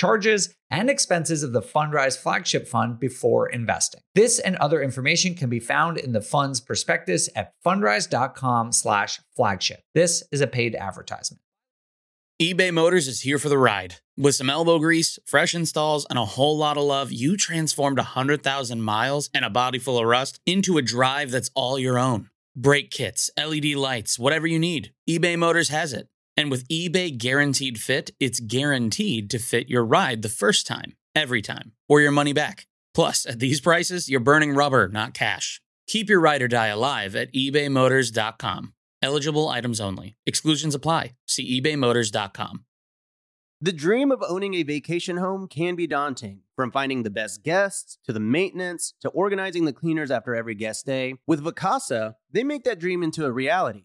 charges, and expenses of the Fundrise flagship fund before investing. This and other information can be found in the fund's prospectus at fundrise.com slash flagship. This is a paid advertisement. eBay Motors is here for the ride. With some elbow grease, fresh installs, and a whole lot of love, you transformed 100,000 miles and a body full of rust into a drive that's all your own. Brake kits, LED lights, whatever you need, eBay Motors has it. And with eBay Guaranteed Fit, it's guaranteed to fit your ride the first time, every time, or your money back. Plus, at these prices, you're burning rubber, not cash. Keep your ride or die alive at ebaymotors.com. Eligible items only. Exclusions apply. See ebaymotors.com. The dream of owning a vacation home can be daunting. From finding the best guests, to the maintenance, to organizing the cleaners after every guest day, with Vacasa, they make that dream into a reality.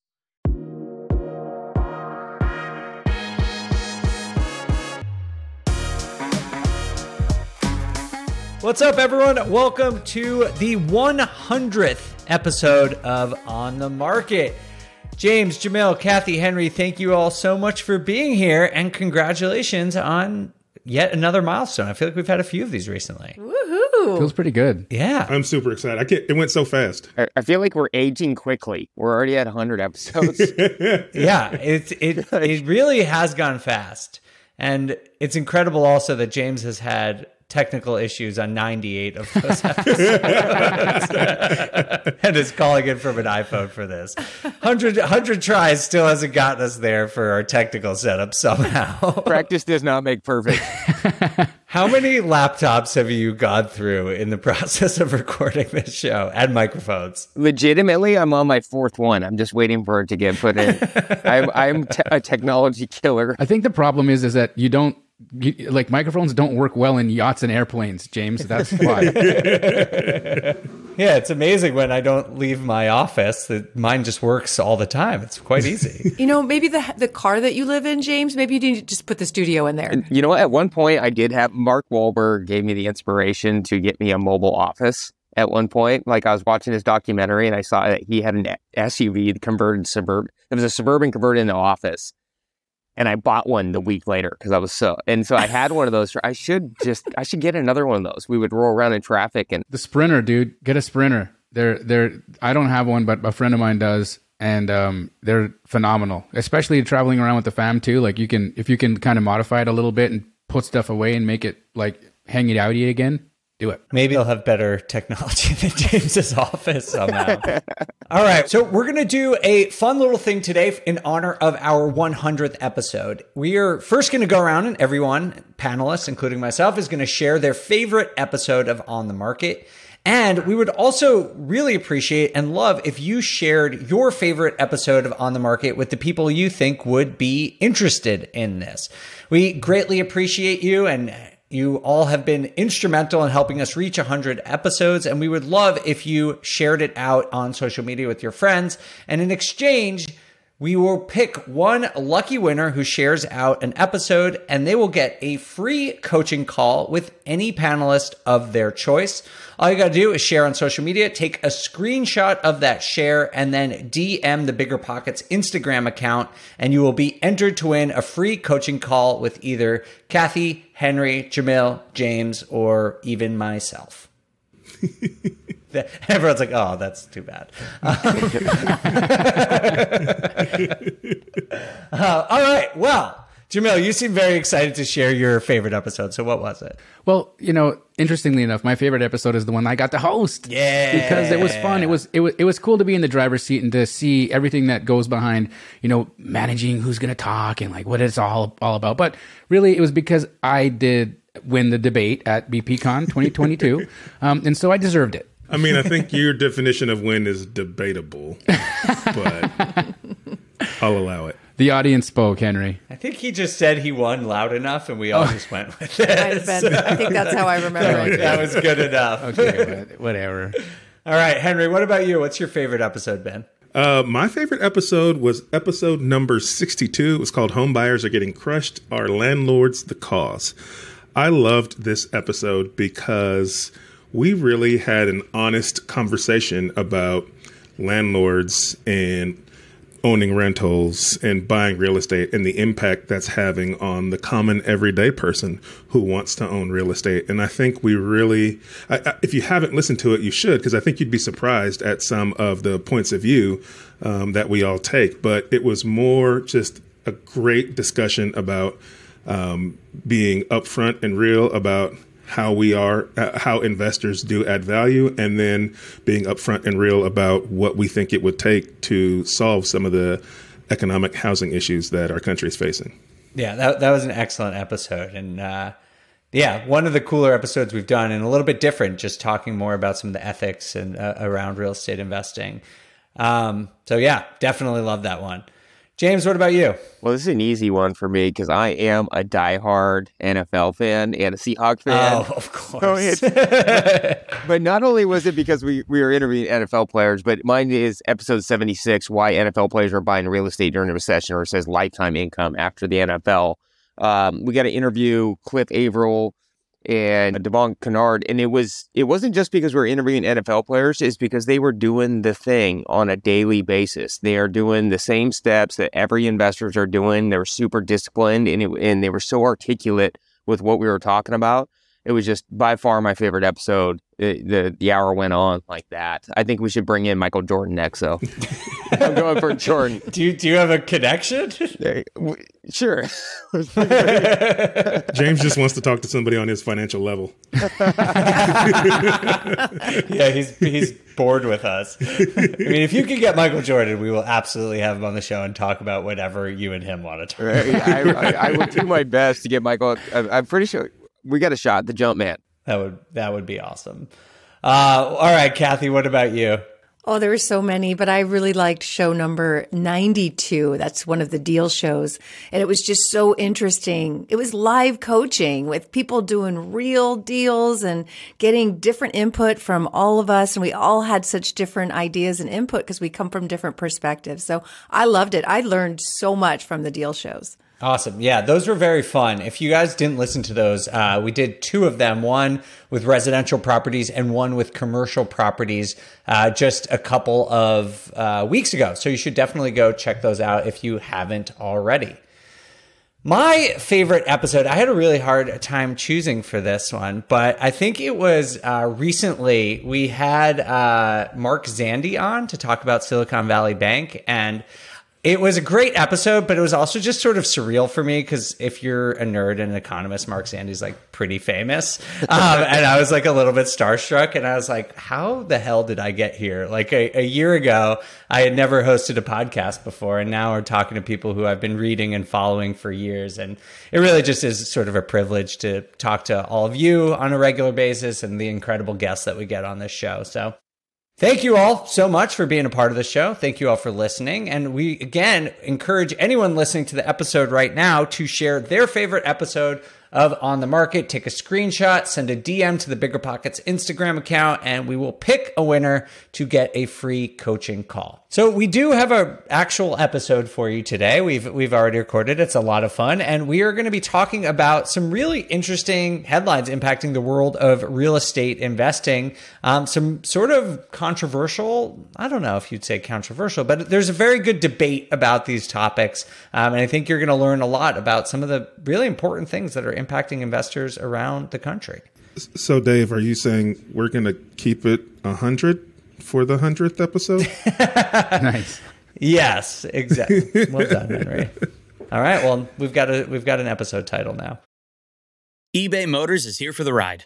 What's up, everyone? Welcome to the 100th episode of On the Market. James, Jamil, Kathy, Henry, thank you all so much for being here and congratulations on yet another milestone. I feel like we've had a few of these recently. Woohoo! Feels pretty good. Yeah. I'm super excited. I can't, it went so fast. I, I feel like we're aging quickly. We're already at 100 episodes. yeah, it it it really has gone fast. And it's incredible also that James has had technical issues on 98 of those episodes and is calling in from an iPhone for this. 100, 100 tries still hasn't gotten us there for our technical setup somehow. Practice does not make perfect. How many laptops have you gone through in the process of recording this show and microphones? Legitimately, I'm on my fourth one. I'm just waiting for it to get put in. I'm, I'm te- a technology killer. I think the problem is is that you don't you, like microphones don't work well in yachts and airplanes, James. That's why. Yeah, it's amazing when I don't leave my office that mine just works all the time. It's quite easy. You know, maybe the the car that you live in, James. Maybe you need to just put the studio in there. You know? At one point, I did have Mark Wahlberg gave me the inspiration to get me a mobile office. At one point, like I was watching his documentary and I saw that he had an SUV converted suburb. It was a suburban converted into office, and I bought one the week later because I was so. And so I had one of those. I should just I should get another one of those. We would roll around in traffic and the Sprinter, dude, get a Sprinter. They're they're. I don't have one, but a friend of mine does, and um, they're phenomenal. Especially traveling around with the fam too. Like you can if you can kind of modify it a little bit and put stuff away and make it like hang it outy again. Do it. Maybe they'll have better technology than James's office somehow. All right. So we're going to do a fun little thing today in honor of our 100th episode. We are first going to go around and everyone, panelists, including myself, is going to share their favorite episode of On the Market. And we would also really appreciate and love if you shared your favorite episode of On the Market with the people you think would be interested in this. We greatly appreciate you and you all have been instrumental in helping us reach 100 episodes, and we would love if you shared it out on social media with your friends. And in exchange, We will pick one lucky winner who shares out an episode, and they will get a free coaching call with any panelist of their choice. All you got to do is share on social media, take a screenshot of that share, and then DM the Bigger Pockets Instagram account, and you will be entered to win a free coaching call with either Kathy, Henry, Jamil, James, or even myself. Everyone's like, oh, that's too bad. uh, all right. Well, Jamil, you seem very excited to share your favorite episode. So, what was it? Well, you know, interestingly enough, my favorite episode is the one I got to host. Yeah, because it was fun. It was it was it was cool to be in the driver's seat and to see everything that goes behind, you know, managing who's going to talk and like what it's all all about. But really, it was because I did win the debate at BPCon 2022, um, and so I deserved it. I mean, I think your definition of win is debatable, but I'll allow it. The audience spoke, Henry. I think he just said he won loud enough, and we all Oh. just went with it. Might have been. I think that's how I remember it. that was good enough. Okay, whatever. All right, Henry, what about you? What's your favorite episode, Ben? Uh, my favorite episode was episode number 62. It was called Home Buyers Are Getting Crushed. Are Landlords the Cause? I loved this episode because we really had an honest conversation about landlords and owning rentals and buying real estate and the impact that's having on the common everyday person who wants to own real estate. And I think we really, I, I, if you haven't listened to it, you should, because I think you'd be surprised at some of the points of view um, that we all take. But it was more just a great discussion about um, being upfront and real about how we are, uh, how investors do add value, and then being upfront and real about what we think it would take to solve some of the economic housing issues that our country is facing. Yeah, that, that was an excellent episode. And uh, yeah, one of the cooler episodes we've done and a little bit different, just talking more about some of the ethics and uh, around real estate investing. Um, so yeah, definitely love that one. James, what about you? Well, this is an easy one for me because I am a diehard NFL fan and a Seahawk fan. Oh, of So course. But not only was it because we, we were interviewing NFL players, but mine is episode 76 why NFL players are buying real estate during a recession, or it says lifetime income after the NFL. Um, we got to interview Cliff Avril and uh, Devon Kennard, and it was it wasn't just because we were interviewing NFL players, it's because they were doing the thing on a daily basis. They are doing the same steps that every investors are doing. They were super disciplined, and it, and they were so articulate with what we were talking about. It was just by far my favorite episode. It, the the hour went on like that. I think we should bring in Michael Jordan next. though. I'm going for Jordan. do you do you have a connection? There- w- Sure. James just wants to talk to somebody on his financial level. yeah, he's he's bored with us. I mean, if you can get Michael Jordan, we will absolutely have him on the show and talk about whatever you and him want to talk. about. I, I, I would do my best to get Michael. I, I'm pretty sure we got a shot. The jump man. That would that would be awesome. Uh, all right, Kathy, what about you? Oh, there were so many, but I really liked show number 92. That's one of the deal shows. And it was just so interesting. It was live coaching with people doing real deals and getting different input from all of us. And we all had such different ideas and input because we come from different perspectives. So I loved it. I learned so much from the deal shows. Awesome. Yeah, those were very fun. If you guys didn't listen to those, uh, we did two of them one with residential properties and one with commercial properties uh, just a couple of uh, weeks ago. So you should definitely go check those out if you haven't already. My favorite episode, I had a really hard time choosing for this one, but I think it was uh, recently we had uh, Mark Zandi on to talk about Silicon Valley Bank. And it was a great episode, but it was also just sort of surreal for me because if you're a nerd and an economist, Mark Zandi's like pretty famous. Um, and I was like a little bit starstruck and I was like, how the hell did I get here? Like a, a year ago, I had never hosted a podcast before. And now we're talking to people who I've been reading and following for years. And it really just is sort of a privilege to talk to all of you on a regular basis and the incredible guests that we get on this show. So Thank you all so much for being a part of the show. Thank you all for listening. And we again encourage anyone listening to the episode right now to share their favorite episode of On the Market. Take a screenshot, send a DM to the Bigger Pockets Instagram account, and we will pick a winner to get a free coaching call. So we do have a actual episode for you today. We've we've already recorded. It's a lot of fun, and we are going to be talking about some really interesting headlines impacting the world of real estate investing. Um, some sort of controversial. I don't know if you'd say controversial, but there's a very good debate about these topics, um, and I think you're going to learn a lot about some of the really important things that are impacting investors around the country. So, Dave, are you saying we're going to keep it hundred? for the hundredth episode. nice. Yes, exactly. Well done, Henry. All right. Well, we've got a we've got an episode title now. eBay Motors is here for the ride.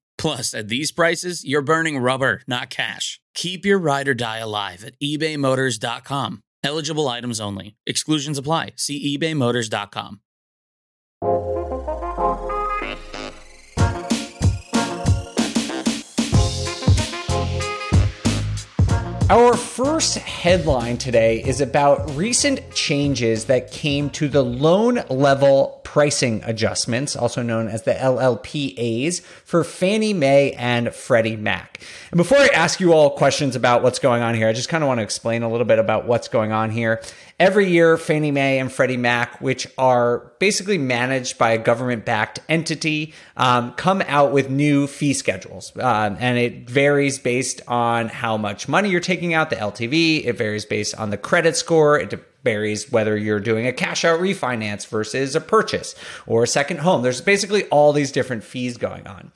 Plus, at these prices, you're burning rubber, not cash. Keep your ride or die alive at ebaymotors.com. Eligible items only. Exclusions apply. See ebaymotors.com. Our first headline today is about recent changes that came to the loan level pricing adjustments, also known as the LLPAs, for Fannie Mae and Freddie Mac. And before I ask you all questions about what's going on here, I just kind of want to explain a little bit about what's going on here. Every year, Fannie Mae and Freddie Mac, which are basically managed by a government backed entity, um, come out with new fee schedules. Uh, and it varies based on how much money you're taking out, the LTV. It varies based on the credit score. It varies whether you're doing a cash out refinance versus a purchase or a second home. There's basically all these different fees going on.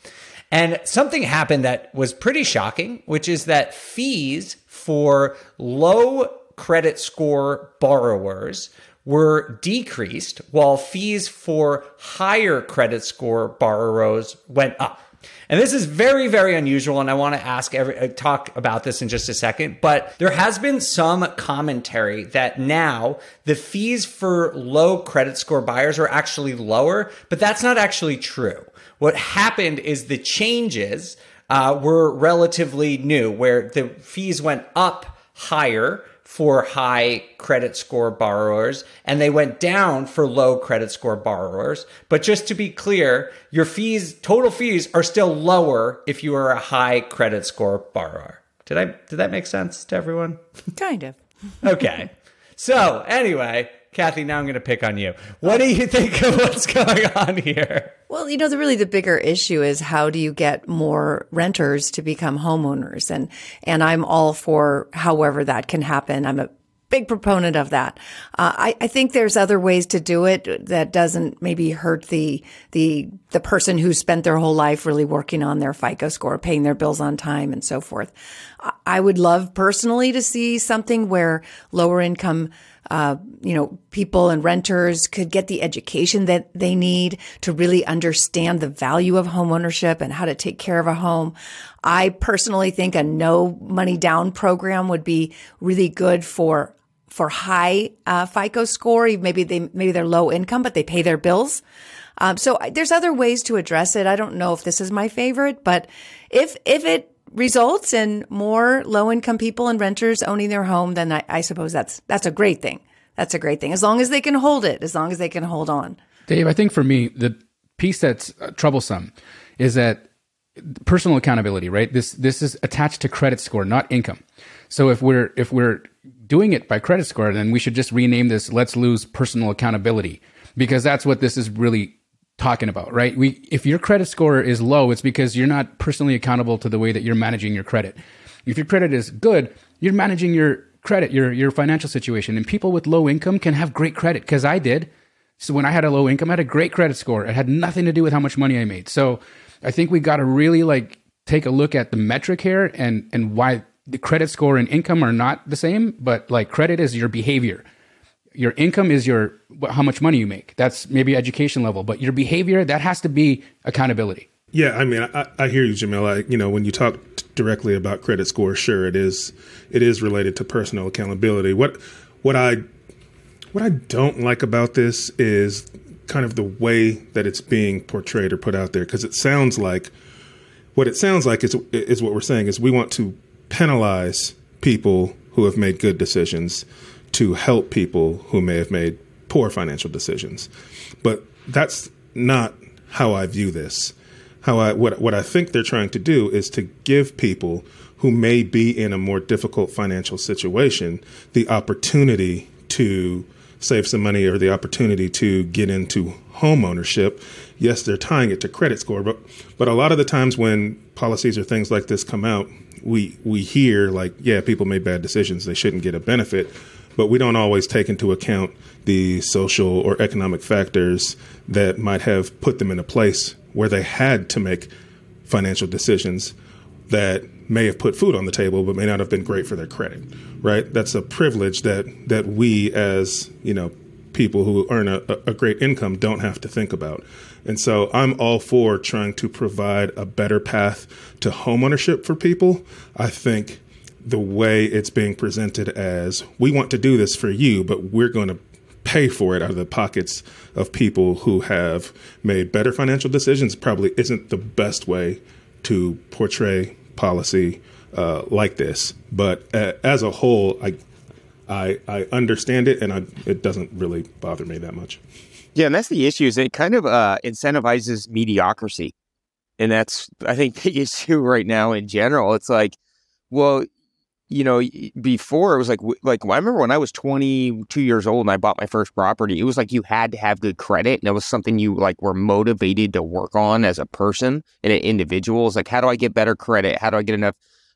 And something happened that was pretty shocking, which is that fees for low credit score borrowers were decreased while fees for higher credit score borrowers went up. And this is very, very unusual. And I want to ask every, uh, talk about this in just a second. But there has been some commentary that now the fees for low credit score buyers are actually lower, but that's not actually true. What happened is the changes uh, were relatively new, where the fees went up higher for high credit score borrowers and they went down for low credit score borrowers. But just to be clear, your fees, total fees are still lower if you are a high credit score borrower. Did I did that make sense to everyone? Kind of. okay. So, anyway, Kathy, now I'm going to pick on you. What do you think of what's going on here? Well, you know, the really the bigger issue is how do you get more renters to become homeowners, and and I'm all for however that can happen. I'm a big proponent of that. Uh, I, I think there's other ways to do it that doesn't maybe hurt the the the person who spent their whole life really working on their FICO score, paying their bills on time, and so forth. I would love personally to see something where lower income uh, you know, people and renters could get the education that they need to really understand the value of homeownership and how to take care of a home. I personally think a no money down program would be really good for for high uh, FICO score. Maybe they maybe they're low income, but they pay their bills. Um, so there's other ways to address it. I don't know if this is my favorite, but if if it results in more low income people and renters owning their home, then I, I, suppose that's that's a great thing. That's a great thing as long as they can hold it, as long as they can hold on. Dave, I think for me the piece that's uh, troublesome is that personal accountability, right? This this is attached to credit score, not income. So if we're if we're doing it by credit score, then we should just rename this "Let's Lose Personal Accountability" because that's what this is really talking about, right? We, if your credit score is low, it's because you're not personally accountable to the way that you're managing your credit. If your credit is good, you're managing your credit, your your financial situation. And people with low income can have great credit because I did. So when I had a low income, I had a great credit score. It had nothing to do with how much money I made. So I think we got to really like take a look at the metric here and and why the credit score and income are not the same, but like credit is your behavior your income is your how much money you make. That's maybe education level, but your behavior that has to be accountability. Yeah, I mean, I, I hear you, Jamil. I, you know, when you talk directly about credit score, sure, it is it is related to personal accountability. What what I what I don't like about this is kind of the way that it's being portrayed or put out there because it sounds like what it sounds like is is what we're saying is we want to penalize people who have made good decisions to help people who may have made poor financial decisions. But that's not how I view this. How I what what I think they're trying to do is to give people who may be in a more difficult financial situation the opportunity to save some money or the opportunity to get into home ownership. Yes, they're tying it to credit score, but but a lot of the times when policies or things like this come out, we we hear like, yeah, people made bad decisions, they shouldn't get a benefit, but we don't always take into account the social or economic factors that might have put them in a place where they had to make financial decisions that may have put food on the table but may not have been great for their credit right? That's a privilege that that we as you know people who earn a, a great income don't have to think about. And so i'm all for trying to provide a better path to homeownership for people. I think the way it's being presented as we want to do this for you but we're going to pay for it out of the pockets of people who have made better financial decisions probably isn't the best way to portray policy uh, like this. But uh, as a whole, I, I, I understand it, and I, it doesn't really bother me that much. Yeah, and that's the issue. Is it kind of uh, incentivizes mediocrity, and that's I think the issue right now in general. It's like, well, you know, before it was like like I remember when I was 22 years old and I bought my first property. It was like you had to have good credit, and it was something you like were motivated to work on as a person and an individual. It's like, how do I get better credit? How do I get enough?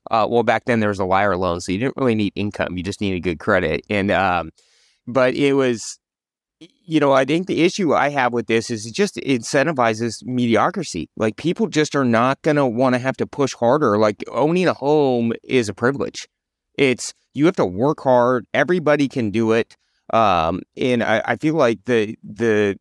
Uh, well, back then there was a liar loan, so you didn't really need income; you just needed good credit. And um, but it was you know, I think the issue I have with this is it just incentivizes mediocrity. Like people just are not going to want to have to push harder. Like owning a home is a privilege. It's you have to work hard. Everybody can do it. Um, and I, I feel like the the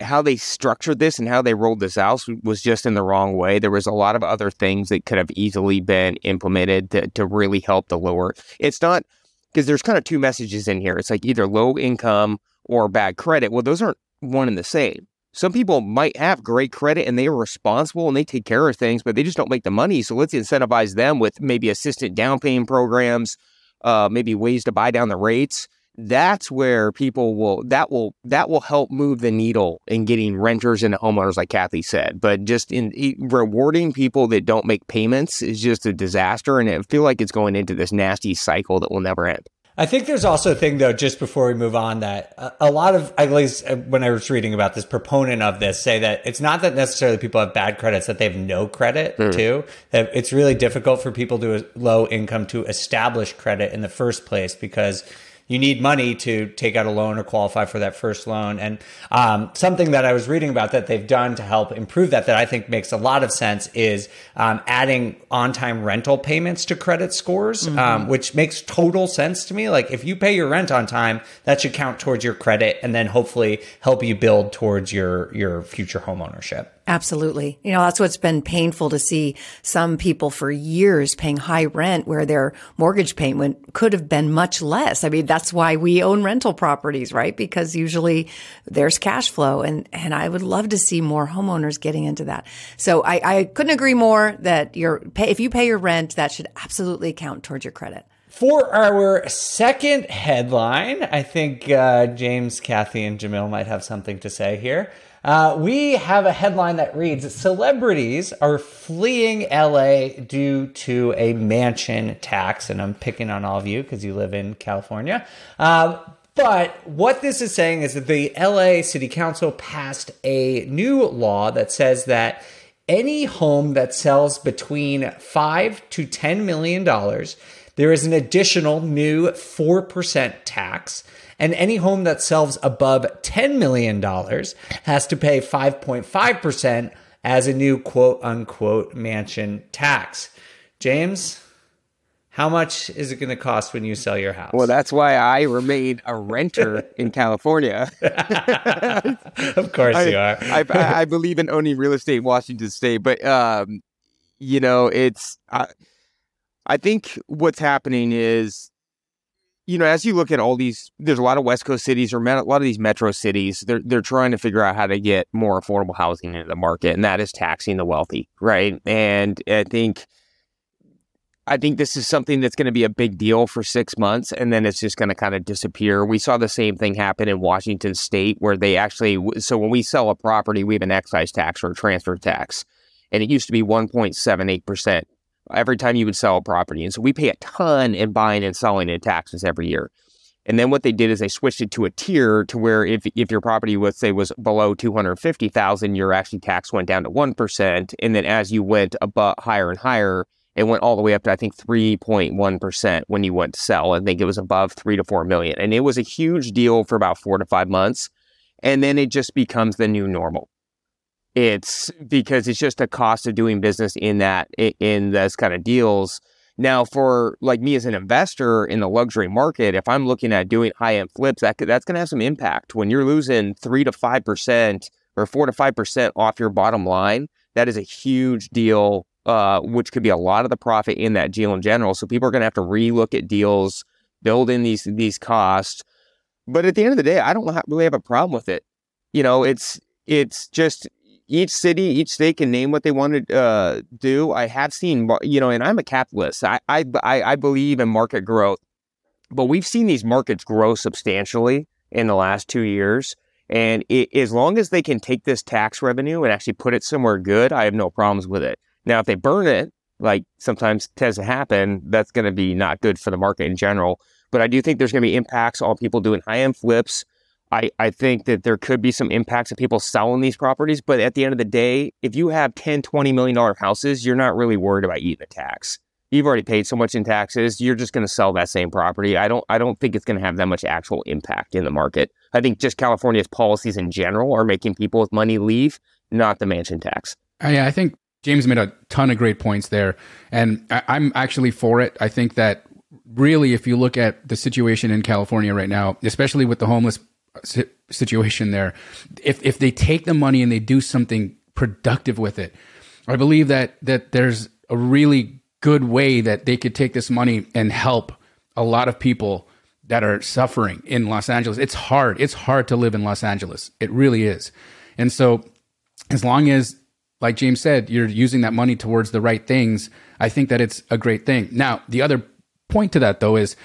how they structured this and how they rolled this out was just in the wrong way. There was a lot of other things that could have easily been implemented to, to really help the lower. It's not because there's kind of two messages in here. It's like either low income or bad credit. Well, those aren't one and the same. Some people might have great credit and they are responsible and they take care of things, but they just don't make the money. So let's incentivize them with maybe assistant down payment programs, uh, maybe ways to buy down the rates. That's where people will that will that will help move the needle in getting renters and homeowners, like Kathy said. But just in rewarding people that don't make payments is just a disaster, and I feel like it's going into this nasty cycle that will never end. I think there's also a thing though, just before we move on, that a lot of, at least uh, when I was reading about this, proponent of this say that it's not that necessarily people have bad credits, that they have no credit mm. too. That it's really difficult for people to low income to establish credit in the first place because you need money to take out a loan or qualify for that first loan. And um, something that I was reading about that they've done to help improve that, that I think makes a lot of sense, is um, adding on time rental payments to credit scores, mm-hmm. um, which makes total sense to me. Like if you pay your rent on time, that should count towards your credit and then hopefully help you build towards your, your future home ownership. Absolutely. You know, that's what's been painful to see some people for years paying high rent where their mortgage payment could have been much less. I mean, that's why we own rental properties, right? Because usually there's cash flow and, and I would love to see more homeowners getting into that. So I, I couldn't agree more that your pay, if you pay your rent, that should absolutely count towards your credit. For our second headline, I think uh, James, Kathy, and Jamil might have something to say here. Uh, we have a headline that reads Celebrities are fleeing LA due to a mansion tax. And I'm picking on all of you because you live in California. Uh, but what this is saying is that the LA City Council passed a new law that says that any home that sells between five to ten million dollars, there is an additional new four percent tax and any home that sells above $10 million has to pay 5.5% as a new quote unquote mansion tax. James, How much is it going to cost when you sell your house? Well, that's why I remain a renter in California. of course I, you are. I, I, I believe in owning real estate in Washington State, but um, you know, it's I, I think what's happening is, you know, as you look at all these, there's a lot of West Coast cities or a lot of these metro cities. They're they're trying to figure out how to get more affordable housing into the market, and that is taxing the wealthy, right? And I think. I think this is something that's going to be a big deal for six months and then it's just going to kind of disappear. We saw the same thing happen in Washington state where they actually, so when we sell a property, we have an excise tax or a transfer tax, and it used to be 1.78% every time you would sell a property. And so we pay a ton in buying and selling in taxes every year. And then what they did is they switched it to a tier to where if, if your property, let's say, was below 250,000, your actually tax went down to 1%. And then as you went above higher and higher, it went all the way up to I think 3.1% when you went to sell. I think it was above 3 to 4 million. And it was a huge deal for about 4 to 5 months. And then it just becomes the new normal. It's because it's just a cost of doing business in that in those kind of deals. Now, for like me as an investor in the luxury market, if I'm looking at doing high end flips, that that's going to have some impact. When you're losing three to five percent or four to five percent off your bottom line, that is a huge deal uh, which could be a lot of the profit in that deal in general. So people are going to have to relook at deals, build in these these costs. But at the end of the day, I don't really have a problem with it. You know, it's it's just each city, each state can name what they want to uh, do. I have seen, you know, and I'm a capitalist. I, I I believe in market growth, but we've seen these markets grow substantially in the last two years. And it, as long as they can take this tax revenue and actually put it somewhere good, I have no problems with it. Now, if they burn it, like sometimes tends to happen, that's going to be not good for the market in general. But I do think there's going to be impacts on people doing high end flips. I, I think that there could be some impacts of people selling these properties. But at the end of the day, if you have 10, 20 million dollar houses, you're not really worried about eating the tax. You've already paid so much in taxes. You're just going to sell that same property. I don't I don't think it's going to have that much actual impact in the market. I think just California's policies in general are making people with money leave, not the mansion tax. Uh, yeah, I think James made a ton of great points there. And I, I'm actually for it. I think that really, if you look at the situation in California right now, especially with the homeless situation there, if, if they take the money and they do something productive with it, I believe that, that there's a really good way that they could take this money and help a lot of people that are suffering in Los Angeles. It's hard. It's hard to live in Los Angeles. It really is. And so, as long as like James said, you're using that money towards the right things. I think that it's a great thing. Now, the other point to that though is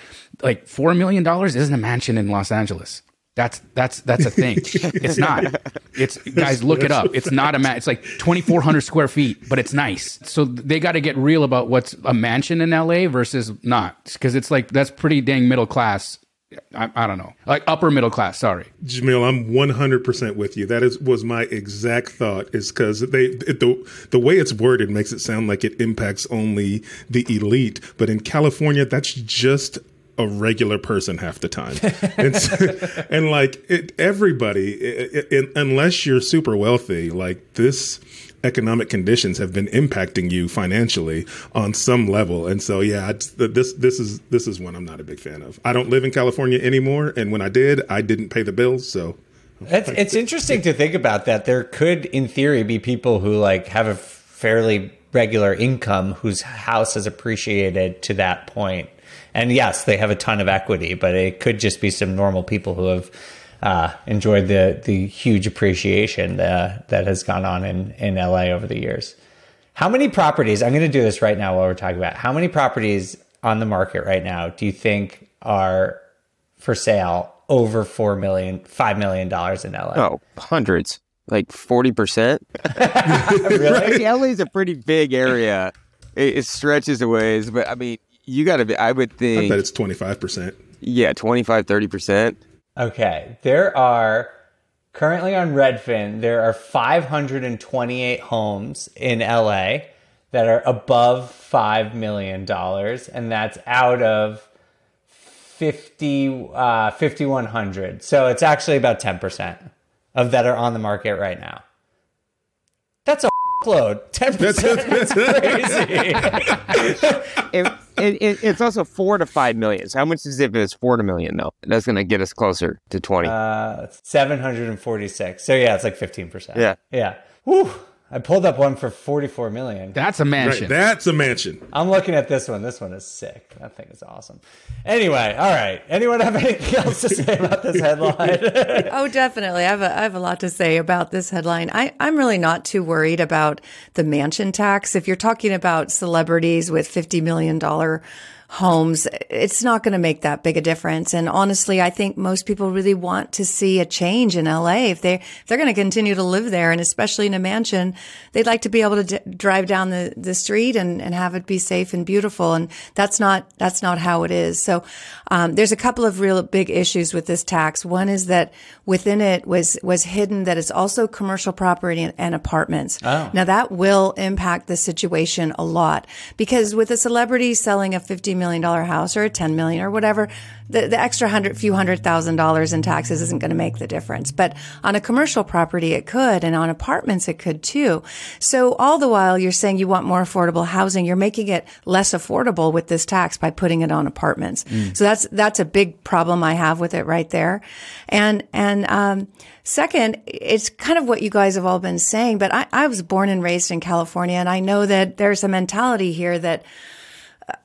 like $4 million isn't a mansion in Los Angeles. That's that's that's a thing. it's not. It's guys, look it up. It's not a man. It's like twenty four hundred square feet, but it's nice. So they got to get real about what's a mansion in LA versus not, because it's like that's pretty dang middle class I, I, don't know, like upper middle class. Sorry, Jamil, I'm 100 percent with you. That is was my exact thought. Is because they it, the the way it's worded makes it sound like it impacts only the elite, but in California, that's just a regular person half the time, and, so, and like it, everybody, it, it, unless you're super wealthy, like this economic conditions have been impacting you financially on some level. And so, yeah, this this is this is one I'm not a big fan of. I don't live in California anymore, and when I did, I didn't pay the bills. So, it's, it's interesting to think about that. There could, in theory, be people who like have a fairly regular income whose house has appreciated to that point. And yes, they have a ton of equity, but it could just be some normal people who have uh, enjoyed the the huge appreciation uh, that has gone on in in LA over the years. How many properties? I'm going to do this right now while we're talking about how many properties on the market right now do you think are for sale over four million, five million dollars in LA? Oh, hundreds, like forty percent. really? LA is a pretty big area. It, it stretches a ways, but I mean, you got to be. I would think. I bet it's twenty five percent. Yeah, 25, 30 percent. Okay, there are currently on Redfin, there are 528 homes in LA that are above $5 million, and that's out of 50, uh, 5,100. So it's actually about 10% of that are on the market right now. That's a load. 10%. That's, that's crazy. if, it, it, it's also four to five million. So how much is it if it's four to million though? That's going to get us closer to twenty. Uh, 746. So yeah, it's like 15%. Yeah. Yeah. Whew. I pulled up one for 44 million. That's a mansion. Right, that's a mansion. I'm looking at this one. This one is sick. That thing is awesome. Anyway, all right. Anyone have anything else to say about this headline? Oh, definitely. I have a, I have a lot to say about this headline. I, I'm really not too worried about the mansion tax. If you're talking about celebrities with $50 million homes, it's not going to make that big a difference. And honestly, I think most people really want to see a change in LA. If they, if they're going to continue to live there and especially in a mansion, they'd like to be able to d- drive down the, the street and, and have it be safe and beautiful. And that's not, that's not how it is. So, um, there's a couple of real big issues with this tax. One is that within it was, was hidden that it's also commercial property and, and apartments. Oh. Now that will impact the situation a lot because with a celebrity selling a $50 million dollar house or a 10 million or whatever, the, the extra hundred, few hundred thousand dollars in taxes isn't going to make the difference. But on a commercial property, it could. And on apartments, it could too. So all the while you're saying you want more affordable housing, you're making it less affordable with this tax by putting it on apartments. So that's, that's a big problem I have with it right there. And, and, um, Second, it's kind of what you guys have all been saying, but I, I was born and raised in California and I know that there's a mentality here that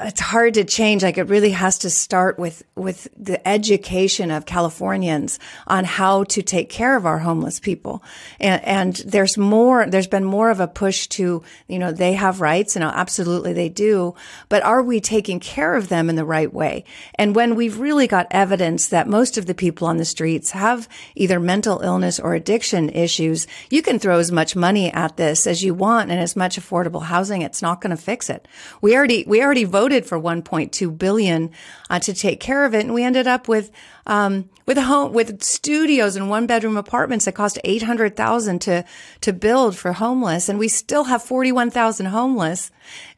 it's hard to change. Like it really has to start with, with the education of Californians on how to take care of our homeless people. And, and there's more, there's been more of a push to, you know, they have rights and absolutely they do, but are we taking care of them in the right way? And when we've really got evidence that most of the people on the streets have either mental illness or addiction issues, you can throw as much money at this as you want and as much affordable housing. It's not going to fix it. We already, we already voted for 1.2 billion uh, to take care of it, and we ended up with um, with a home with studios and one bedroom apartments that cost 800,000 to to build for homeless, and we still have 41,000 homeless.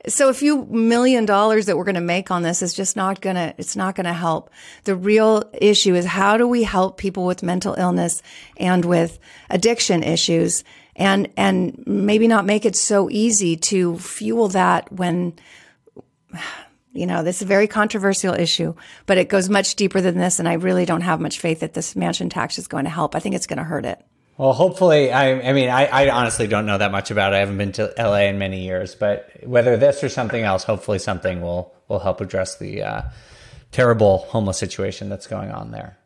So a few million dollars that we're going to make on this is just not going to it's not going to help. The real issue is how do we help people with mental illness and with addiction issues and and maybe not make it so easy to fuel that when you know, this is a very controversial issue, but it goes much deeper than this. And I really don't have much faith that this mansion tax is going to help. I think it's going to hurt it. Well, hopefully, I, I mean, I, I honestly don't know that much about it. I haven't been to LA in many years, but whether this or something else, hopefully something will, will help address the uh, terrible homeless situation that's going on there.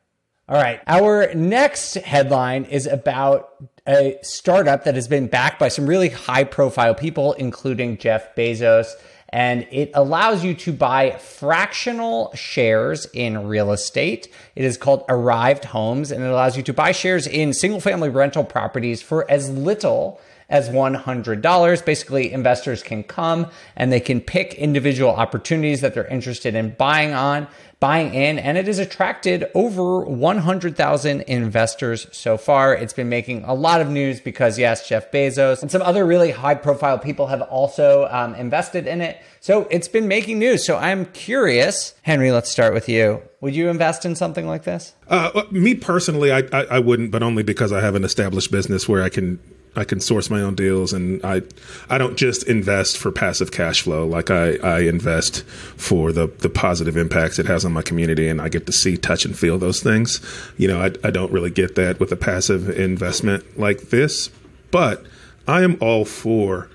All right. Our next headline is about a startup that has been backed by some really high profile people, including Jeff Bezos and it allows you to buy fractional shares in real estate. It is called Arrived Homes, and it allows you to buy shares in single family rental properties for as little as $100. Basically, investors can come and they can pick individual opportunities that they're interested in buying on, buying in, and it has attracted over 100,000 investors so far. It's been making a lot of news because, yes, Jeff Bezos and some other really high profile people have also um, invested in it. So it's been making news. So I'm curious, Henry, let's start with you. Would you invest in something like this? Uh, me personally, I, I, I wouldn't, but only because I have an established business where I can I can source my own deals, and I I don't just invest for passive cash flow. Like I, I invest for the the positive impacts it has on my community, and I get to see, touch, and feel those things. You know, I I don't really get that with a passive investment like this, but I am all for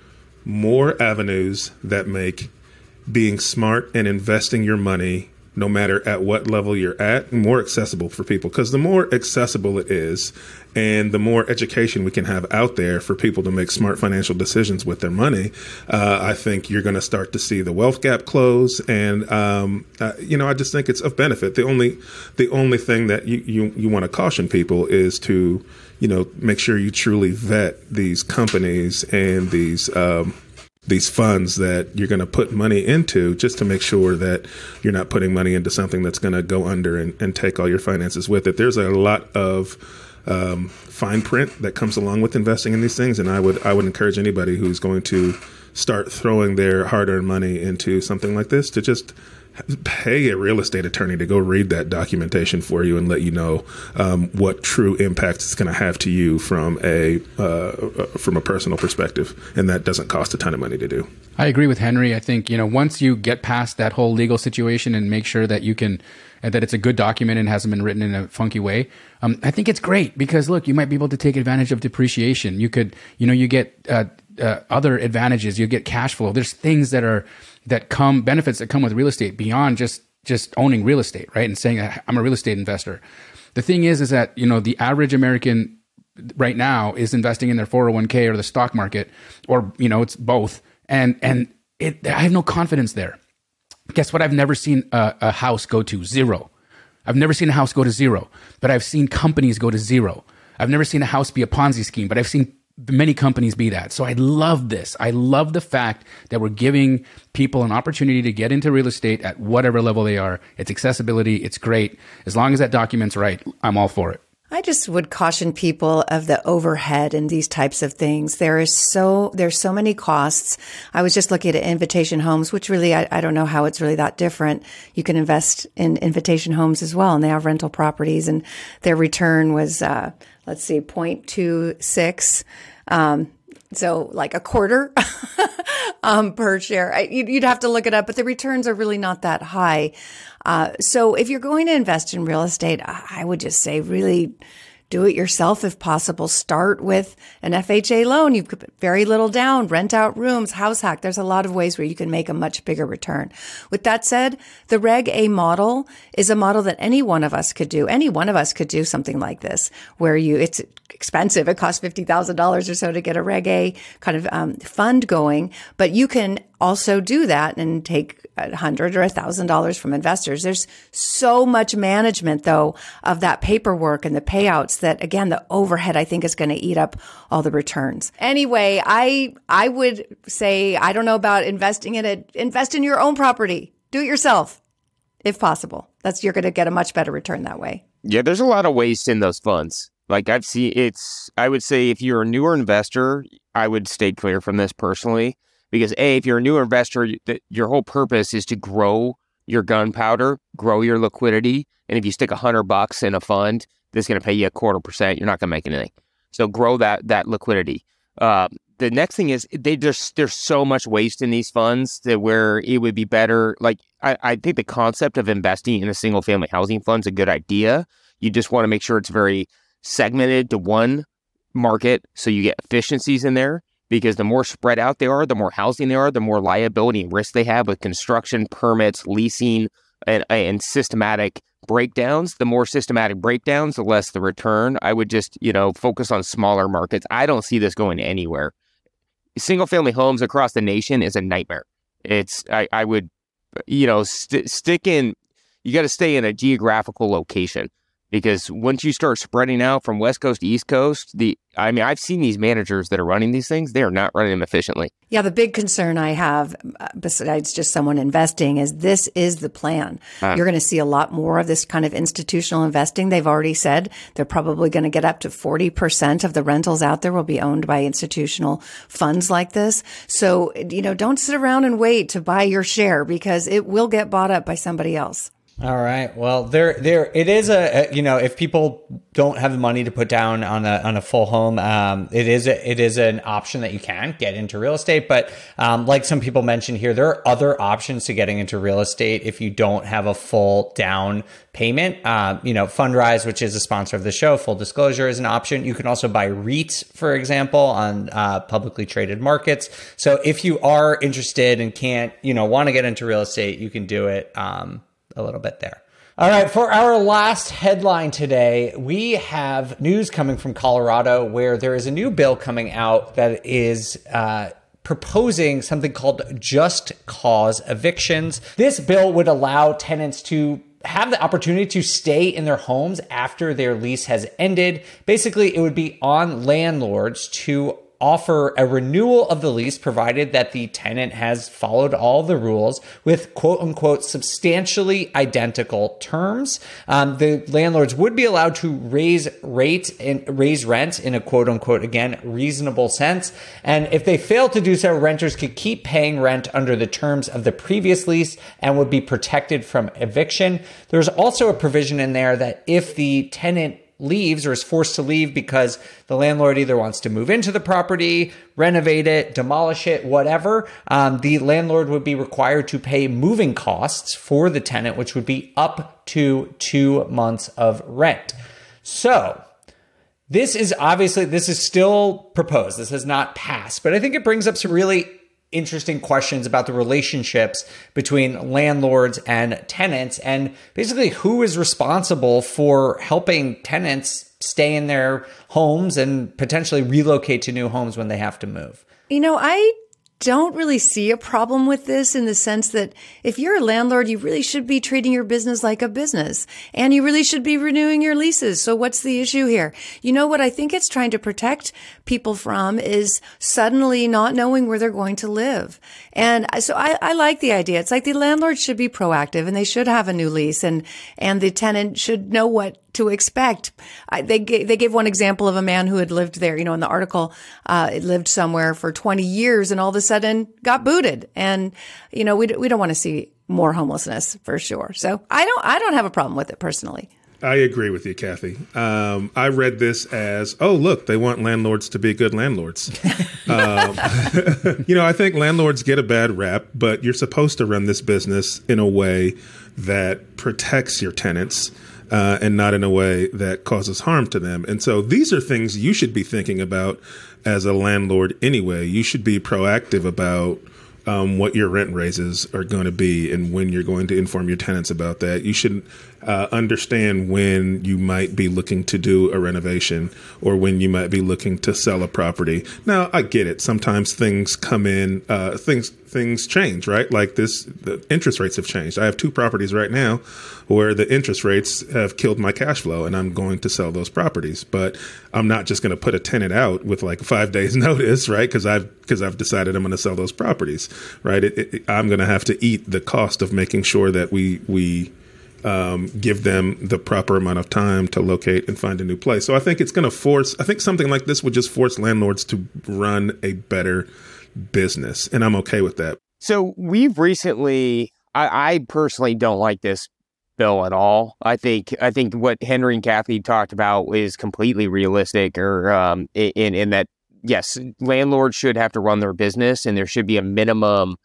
more avenues that make being smart and investing your money no matter at what level you're at, more accessible for people. Because the more accessible it is, and the more education we can have out there for people to make smart financial decisions with their money, uh, I think you're going to start to see the wealth gap close. And um, uh, you know, I just think it's of benefit. The only the only thing that you you, you want to caution people is to you know make sure you truly vet these companies and these. Um, these funds that you're going to put money into just to make sure that you're not putting money into something that's going to go under and, and, take all your finances with it. There's a lot of um, fine print that comes along with investing in these things, and I would I would encourage anybody who's going to start throwing their hard-earned money into something like this to just pay a real estate attorney to go read that documentation for you and let you know um, what true impact it's going to have to you from a uh, uh, from a personal perspective, and that doesn't cost a ton of money to do. I agree with Henry. I think you know once you get past that whole legal situation and make sure that you can that it's a good document and hasn't been written in a funky way. Um, I think it's great because look, you might be able to take advantage of depreciation. You could, you know, you get uh, uh, other advantages. You get cash flow. There's things that are that come benefits that come with real estate beyond just just owning real estate, right? And saying I'm a real estate investor. The thing is, is that you know the average American right now is investing in their 401k or the stock market, or you know it's both, and and it, I have no confidence there. Guess what? I've never seen a, a house go to zero. I've never seen a house go to zero, but I've seen companies go to zero. I've never seen a house be a Ponzi scheme, but I've seen many companies be that. So I love this. I love the fact that we're giving people an opportunity to get into real estate at whatever level they are. It's accessibility. It's great. As long as that document's right, I'm all for it. I just would caution people of the overhead and these types of things. There is so, there's so many costs. I was just looking at Invitation Homes, which really, I, I don't know how it's really that different. You can invest in Invitation Homes as well, and they have rental properties and their return was, uh, let's see, 0.26. Um, so like a quarter um, per share. I, you'd have to look it up, but the returns are really not that high. Uh, so if you're going to invest in real estate, I would just say really do it yourself if possible. Start with an FHA loan. You could put very little down, rent out rooms, house hack. There's a lot of ways where you can make a much bigger return. With that said, the Reg A model is a model that any one of us could do. Any one of us could do something like this where you, it's expensive. It costs $50,000 or so to get a Reg A kind of um, fund going, but you can also do that and take a hundred or a thousand dollars from investors. There's so much management though of that paperwork and the payouts that again, the overhead I think is going to eat up all the returns. Anyway, I, I would say, I don't know about investing in it. Invest in your own property. Do it yourself if possible. That's, you're going to get a much better return that way. Yeah, there's a lot of waste in those funds. Like I've seen it's I would say if you're a newer investor, I would stay clear from this personally because a if you're a new investor, your whole purpose is to grow your gunpowder, grow your liquidity, and if you stick a hundred bucks in a fund, that's going to pay you a quarter percent. You're not going to make anything. So grow that that liquidity. Uh, the next thing is they just there's so much waste in these funds that where it would be better. Like I, I think the concept of investing in a single family housing fund is a good idea. You just want to make sure it's very segmented to one market so you get efficiencies in there because the more spread out they are, the more housing they are, the more liability and risk they have with construction, permits, leasing, and, and systematic breakdowns. The more systematic breakdowns, the less the return. I would just, you know, focus on smaller markets. I don't see this going anywhere. Single family homes across the nation is a nightmare. It's, I, I would, you know, st- stick in, you got to stay in a geographical location because once you start spreading out from West Coast to East Coast, the I mean, I've seen these managers that are running these things; they are not running them efficiently. Yeah, the big concern I have, uh, besides just someone investing, is this is the plan. Uh, You're going to see a lot more of this kind of institutional investing. They've already said they're probably going to get up to 40% of the rentals out there will be owned by institutional funds like this. So, you know, don't sit around and wait to buy your share because it will get bought up by somebody else. All right. Well, there, there, it is a, you know, if people don't have the money to put down on a on a full home, um, it is a, it is an option that you can get into real estate. But um, like some people mentioned here, there are other options to getting into real estate if you don't have a full down payment. Uh, you know, Fundrise, which is a sponsor of the show, full disclosure is an option. You can also buy REITs, for example, on uh, publicly traded markets. So if you are interested and can't, you know, want to get into real estate, you can do it. Um, a little bit there. All right, for our last headline today, we have news coming from Colorado where there is a new bill coming out that is uh, proposing something called just cause evictions. This bill would allow tenants to have the opportunity to stay in their homes after their lease has ended. Basically, it would be on landlords to offer a renewal of the lease provided that the tenant has followed all the rules with quote unquote substantially identical terms. Um, the landlords would be allowed to raise rate and raise rent in a quote unquote again reasonable sense. And if they fail to do so, renters could keep paying rent under the terms of the previous lease and would be protected from eviction. There's also a provision in there that if the tenant leaves or is forced to leave because the landlord either wants to move into the property, renovate it, demolish it, whatever, um, the landlord would be required to pay moving costs for the tenant, which would be up to two months of rent. So, this is obviously this is still proposed. This has not passed, but I think it brings up some really interesting questions about the relationships between landlords and tenants and basically who is responsible for helping tenants stay in their homes and potentially relocate to new homes when they have to move. You know, I don't really see a problem with this in the sense that if you're a landlord, you really should be treating your business like a business and you really should be renewing your leases. So what's the issue here? You know what I think it's trying to protect people from is suddenly not knowing where they're going to live. And so I, I like the idea. It's like the landlord should be proactive and they should have a new lease and, and the tenant should know what to expect. I, they gave, they gave one example of a man who had lived there, you know, in the article, uh, lived somewhere for 20 years and all of a sudden got booted. And, you know, we, we don't want to see more homelessness for sure. So I don't, I don't have a problem with it personally. I agree with you, Kathy. Um, I read this as, oh, look, they want landlords to be good landlords. um, you know, I think landlords get a bad rap, but you're supposed to run this business in a way that protects your tenants uh, and not in a way that causes harm to them. And so these are things you should be thinking about as a landlord anyway. You should be proactive about um, what your rent raises are going to be and when you're going to inform your tenants about that. You should uh, understand when you might be looking to do a renovation or when you might be looking to sell a property. Now, I get it. Sometimes things come in, uh, things things change, right? Like this, the interest rates have changed. I have two properties right now where the interest rates have killed my cash flow, and I'm going to sell those properties. But I'm not just going to put a tenant out with like five days notice, right? Because I've because I've decided I'm going to sell those properties, right? It, it, I'm going to have to eat the cost of making sure that we we um, give them the proper amount of time to locate and find a new place. So I think it's going to force. I think something like this would just force landlords to run a better business, and I'm okay with that. So we've recently. I, I personally don't like this bill at all. I think I think what Henry and Kathy talked about is completely realistic, or um, in in that yes, landlords should have to run their business, and there should be a minimum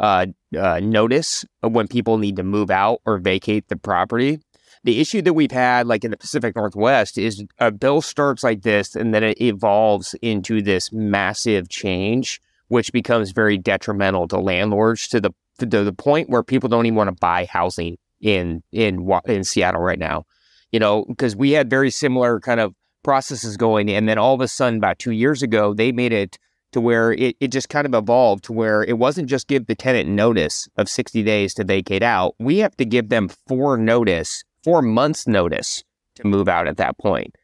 uh, uh, notice of when people need to move out or vacate the property. The issue that we've had, like in the Pacific Northwest, is a bill starts like this and then it evolves into this massive change, which becomes very detrimental to landlords to the to the point where people don't even want to buy housing in in in Seattle right now. You know, because we had very similar kind of processes going, and then all of a sudden, about two years ago, they made it to where it, it just kind of evolved to where it wasn't just give the tenant notice of 60 days to vacate out. We have to give them four notice, four months notice to move out at that point.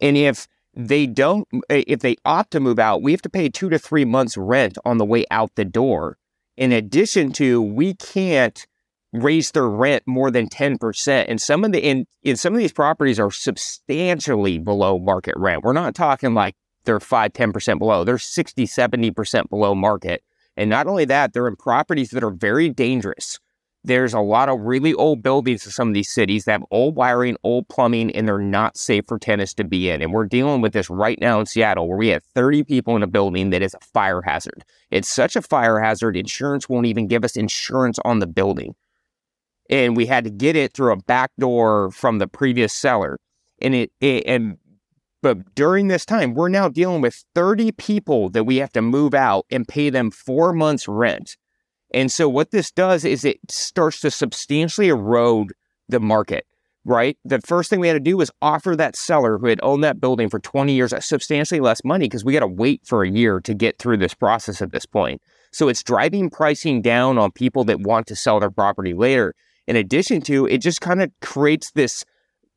And if they don't, eh, if they opt to move out, we have to pay two to three months rent on the way out the door. In addition to, we can't raise their rent more than 10%. And some of the, in, in some of these properties are substantially below market rent. We're not talking like they're 5, 10% below. They're 60, 70% below market. And not only that, they're in properties that are very dangerous. There's a lot of really old buildings in some of these cities that have old wiring, old plumbing, and they're not safe for tenants to be in. And we're dealing with this right now in Seattle, where we have 30 people in a building that is a fire hazard. It's such a fire hazard, insurance won't even give us insurance on the building. And we had to get it through a back door from the previous seller. And it, it and but during this time, we're now dealing with 30 people that we have to move out and pay them four months' rent. And so, what this does is it starts to substantially erode the market, right? The first thing we had to do was offer that seller who had owned that building for 20 years substantially less money because we got to wait for a year to get through this process at this point. So, it's driving pricing down on people that want to sell their property later. In addition to, it just kind of creates this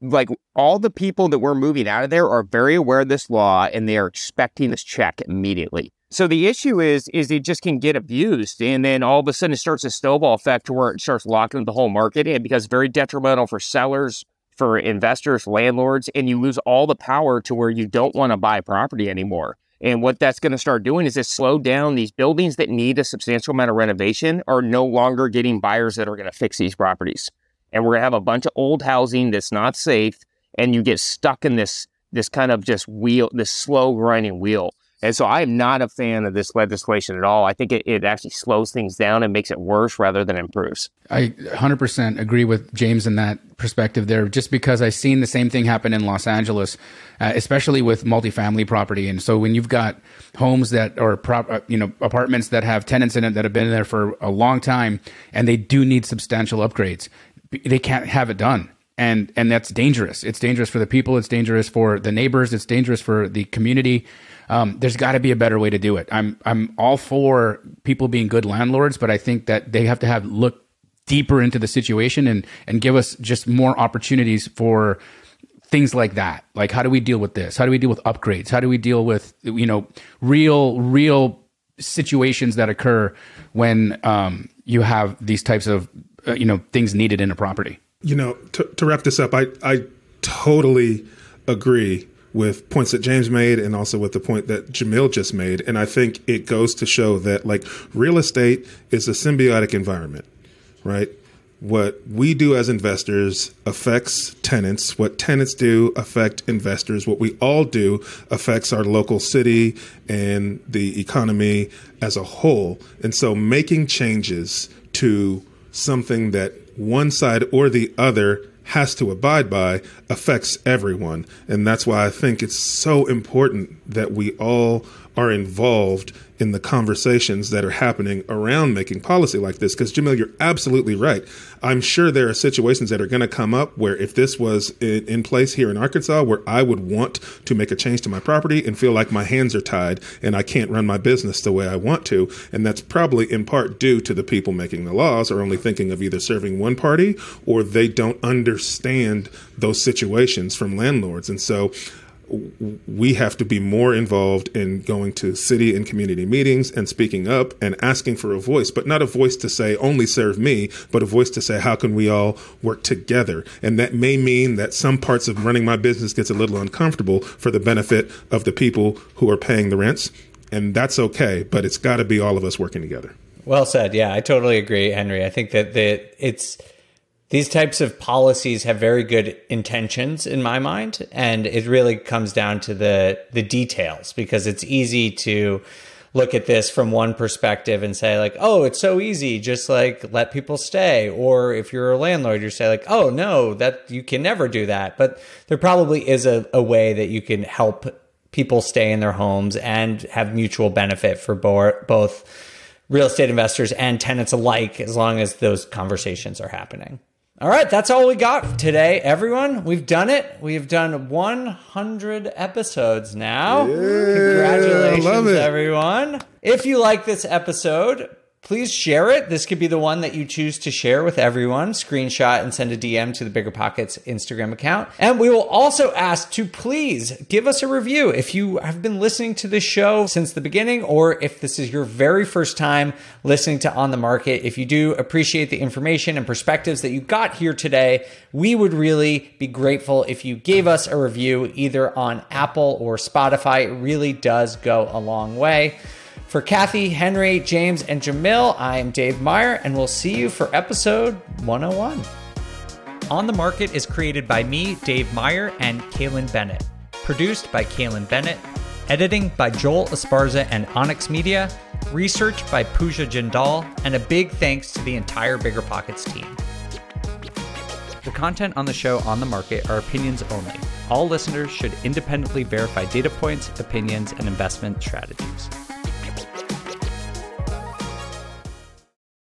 like all the people that we're moving out of there are very aware of this law and they are expecting this check immediately. So the issue is, is it just can get abused, and then all of a sudden it starts a snowball effect to where it starts locking the whole market, and because very detrimental for sellers, for investors, landlords, and you lose all the power to where you don't want to buy property anymore. And what that's going to start doing is just slow down these buildings that need a substantial amount of renovation are no longer getting buyers that are going to fix these properties. And we're going to have a bunch of old housing that's not safe, and you get stuck in this this kind of just wheel, this slow grinding wheel. And so I am not a fan of this legislation at all. I think it, it actually slows things down and makes it worse rather than improves. I 100% agree with James in that perspective there, just because I've seen the same thing happen in Los Angeles, uh, especially with multifamily property. And so when you've got homes that or prop, uh, you know apartments that have tenants in it that have been there for a long time and they do need substantial upgrades, they can't have it done and and that's dangerous. It's dangerous for the people. It's dangerous for the neighbors. It's dangerous for the community. Um, there's got to be a better way to do it. I'm I'm all for people being good landlords, but I think that they have to have look deeper into the situation and and give us just more opportunities for things like that. Like how do we deal with this? How do we deal with upgrades? How do we deal with you know real real situations that occur when um, you have these types of uh, you know things needed in a property? You know, to, to wrap this up, I I totally agree with points that James made and also with the point that Jamil just made. And I think it goes to show that like real estate is a symbiotic environment, right? What we do as investors affects tenants. What tenants do affect investors. What we all do affects our local city and the economy as a whole. And so making changes to something that one side or the other has to abide by affects everyone. And that's why I think it's so important that we all are involved in the conversations that are happening around making policy like this. Because, Jamil, you're absolutely right. I'm sure there are situations that are going to come up where if this was in, in, place here in Arkansas, where I would want to make a change to my property and feel like my hands are tied and I can't run my business the way I want to. And that's probably in part due to the people making the laws are only thinking of either serving one party or they don't understand those situations from landlords. And so we have to be more involved in going to city and community meetings and speaking up and asking for a voice, but not a voice to say only serve me, but a voice to say how can we all work together? And that may mean that some parts of running my business gets a little uncomfortable for the benefit of the people who are paying the rents. And that's okay, but it's got to be all of us working together. Well said. Yeah, I totally agree, Henry. I think that the, it's these types of policies have very good intentions in my mind and it really comes down to the the details because it's easy to look at this from one perspective and say like oh it's so easy just like let people stay. Or if you're a landlord you say like oh no that you can never do that. But there probably is a, a way that you can help people stay in their homes and have mutual benefit for bo- both real estate investors and tenants alike as long as those conversations are happening all right, that's all we got today, everyone. We've done it. We've done 100 episodes now. Yeah, Congratulations, everyone. If you like this episode, please share it. This could be the one that you choose to share with everyone. Screenshot and send a DM to the Bigger Pockets Instagram account. And we will also ask to please give us a review if you have been listening to this show since the beginning or if this is your very first time listening to On the Market. If you do appreciate the information and perspectives that you got here today, we would really be grateful if you gave us a review either on Apple or Spotify. It really does go a long way. For Kathy, Henry, James, and Jamil, I am Dave Meyer, and we'll see you for episode 101. On the Market is created by me, Dave Meyer, and Kailyn Bennett. Produced by Kailyn Bennett. Editing by Joel Esparza and Onyx Media. Research by Pooja Jindal. And a big thanks to the entire Bigger Pockets team. The content on the show on the market are opinions only. All listeners should independently verify data points, opinions, and investment strategies.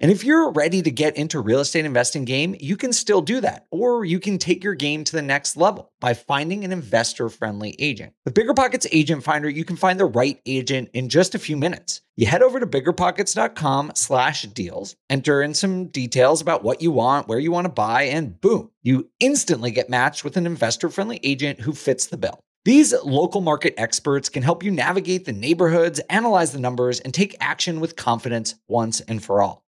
And if you're ready to get into real estate investing game, you can still do that. Or you can take your game to the next level by finding an investor-friendly agent. With BiggerPockets Agent Finder, you can find the right agent in just a few minutes. You head over to biggerpockets.com slash deals, enter in some details about what you want, where you want to buy, and boom, you instantly get matched with an investor-friendly agent who fits the bill. These local market experts can help you navigate the neighborhoods, analyze the numbers, and take action with confidence once and for all.